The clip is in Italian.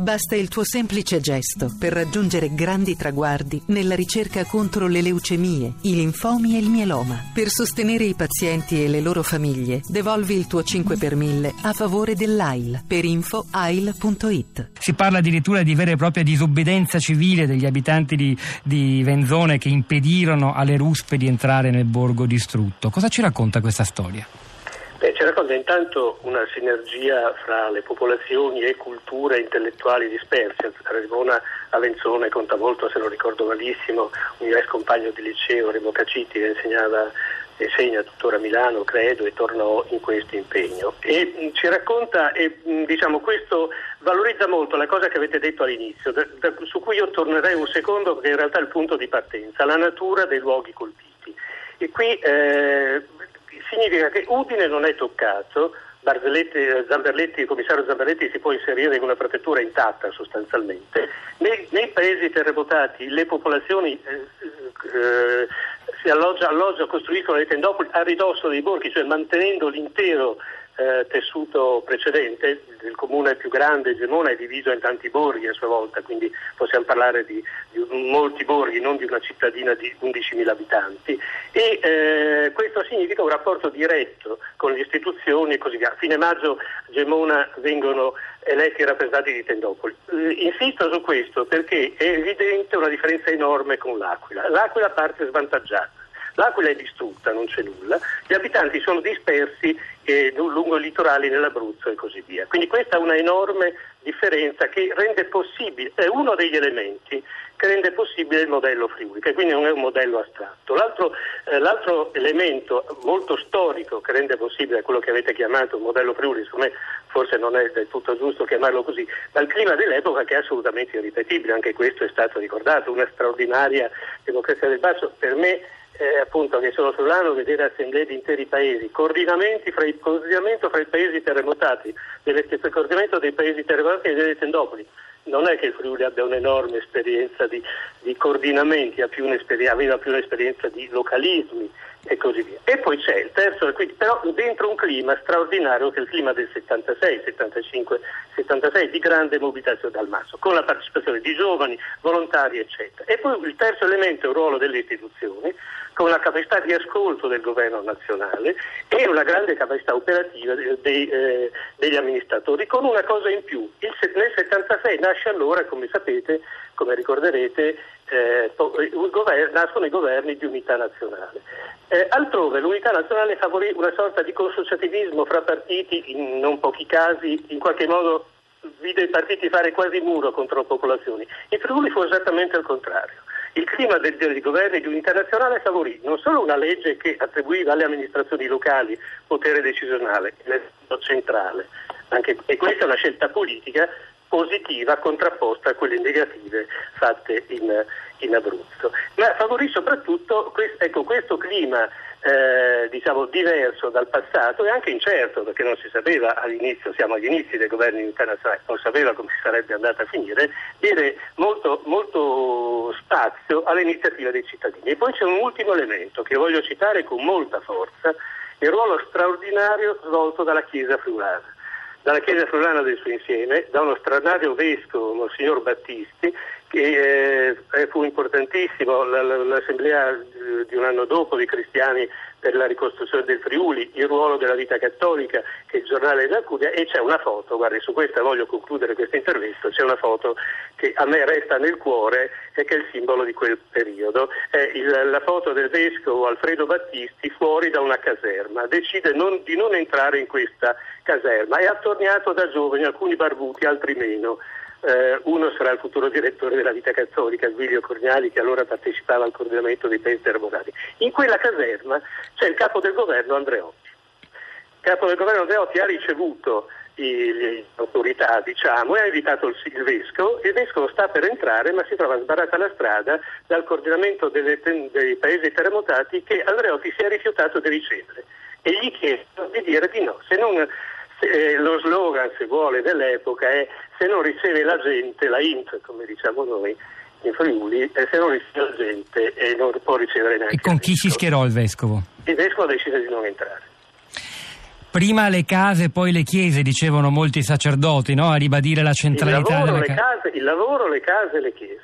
Basta il tuo semplice gesto per raggiungere grandi traguardi nella ricerca contro le leucemie, i linfomi e il mieloma. Per sostenere i pazienti e le loro famiglie, devolvi il tuo 5 per 1000 a favore dell'AIL. Per info AIL.it. Si parla addirittura di vera e propria disobbedienza civile degli abitanti di, di Venzone che impedirono alle ruspe di entrare nel borgo distrutto. Cosa ci racconta questa storia? Racconta intanto una sinergia fra le popolazioni e culture intellettuali disperse. Ramona Avenzone conta molto, se non ricordo malissimo, un mio ex compagno di liceo, Remo Caciti, che insegnava insegna tuttora a Milano, credo, e tornò in questo impegno. E mh, ci racconta, e mh, diciamo, questo valorizza molto la cosa che avete detto all'inizio, da, da, su cui io tornerei un secondo perché in realtà è il punto di partenza, la natura dei luoghi colpiti. E qui eh, significa che Udine non è toccato, Zamberletti, il commissario Zamberletti si può inserire in una prefettura intatta sostanzialmente. Nei, nei paesi terremotati le popolazioni eh, eh, si alloggiano, alloggia, costruiscono le tendopoli a ridosso dei borghi, cioè mantenendo l'intero eh, tessuto precedente, il comune più grande, Gemona, è diviso in tanti borghi a sua volta, quindi possiamo parlare di, di molti borghi, non di una cittadina di 11.000 abitanti e eh, questo significa un rapporto diretto con le istituzioni e così via. A fine maggio Gemona vengono eletti i rappresentanti di Tendopoli. Eh, insisto su questo perché è evidente una differenza enorme con l'Aquila. L'Aquila parte svantaggiata L'Aquila è distrutta, non c'è nulla, gli abitanti sono dispersi eh, lungo i litorali nell'Abruzzo e così via. Quindi questa è una enorme differenza che rende possibile, è uno degli elementi che rende possibile il modello Friuli, che quindi non è un modello astratto. L'altro, eh, l'altro elemento molto storico che rende possibile quello che avete chiamato un modello Friuli, secondo me forse non è del tutto giusto chiamarlo così, ma il clima dell'epoca che è assolutamente irripetibile, anche questo è stato ricordato, una straordinaria democrazia del basso, per me eh, appunto che sono friulano vedere assemblee di interi paesi, coordinamenti fra i, coordinamento fra i paesi terremotati, delle, coordinamento dei paesi terremotati e delle tendopoli. Non è che il Friuli abbia un'enorme esperienza di, di coordinamenti, più aveva più un'esperienza di localismi e così via. E poi c'è il terzo, quindi, però dentro un clima straordinario che è il clima del 76, 75, 76 di grande mobilitazione dal masso, con la partecipazione di giovani, volontari eccetera. E poi il terzo elemento è il ruolo delle istituzioni con la capacità di ascolto del governo nazionale e una grande capacità operativa dei, eh, degli amministratori, con una cosa in più. Il, nel 76 nasce allora, come sapete, come ricorderete, eh, governo, nascono i governi di unità nazionale. Eh, altrove l'unità nazionale favorì una sorta di consociativismo fra partiti, in non pochi casi, in qualche modo vide i partiti fare quasi muro contro le popolazioni. In Friuli fu esattamente il contrario. Il clima dei, dei governi di unità nazionale favorì non solo una legge che attribuiva alle amministrazioni locali potere decisionale, centrale, anche, e questa è una scelta politica positiva contrapposta a quelle negative fatte in, in Abruzzo. Ma favorì soprattutto ecco, questo clima eh, diciamo, diverso dal passato e anche incerto perché non si sapeva all'inizio, siamo agli inizi dei governi internazionali, non sapeva come si sarebbe andata a finire, diede molto, molto spazio all'iniziativa dei cittadini. E poi c'è un ultimo elemento che voglio citare con molta forza, il ruolo straordinario svolto dalla Chiesa friulana dalla Chiesa Friulana del suo insieme, da uno straordinario vescovo, Monsignor Battisti, che eh, fu importantissimo, l'assemblea eh, di un anno dopo di cristiani per la ricostruzione del Friuli, il ruolo della vita cattolica, che il giornale della Curia, e c'è una foto, guardi, su questa voglio concludere questo intervento, c'è una foto che a me resta nel cuore e che è il simbolo di quel periodo. È il, la foto del vescovo Alfredo Battisti fuori da una caserma, decide non, di non entrare in questa caserma, è attorniato da giovani, alcuni barbuti, altri meno eh, uno sarà il futuro direttore della vita cattolica, Guiglio Corniali, che allora partecipava al coordinamento dei paesi terremotati. In quella caserma c'è il capo del governo Andreotti. Il capo del governo Andreotti ha ricevuto l'autorità diciamo, e ha invitato il, il, vescovo, il vescovo sta per entrare ma si trova sbarrata la strada dal coordinamento delle, dei paesi terremotati che Andreotti si è rifiutato di ricevere e gli chiedono di dire di no, se non eh, lo slogan, se vuole, dell'epoca è se non riceve la gente, la int, come diciamo noi, in Friuli, e se non riceve la gente e non può ricevere neanche. E con chi si schierò il vescovo? Il vescovo decide di non entrare. Prima le case, poi le chiese, dicevano molti sacerdoti, no? a ribadire la centralità il lavoro, della le case, il lavoro, le case e le chiese.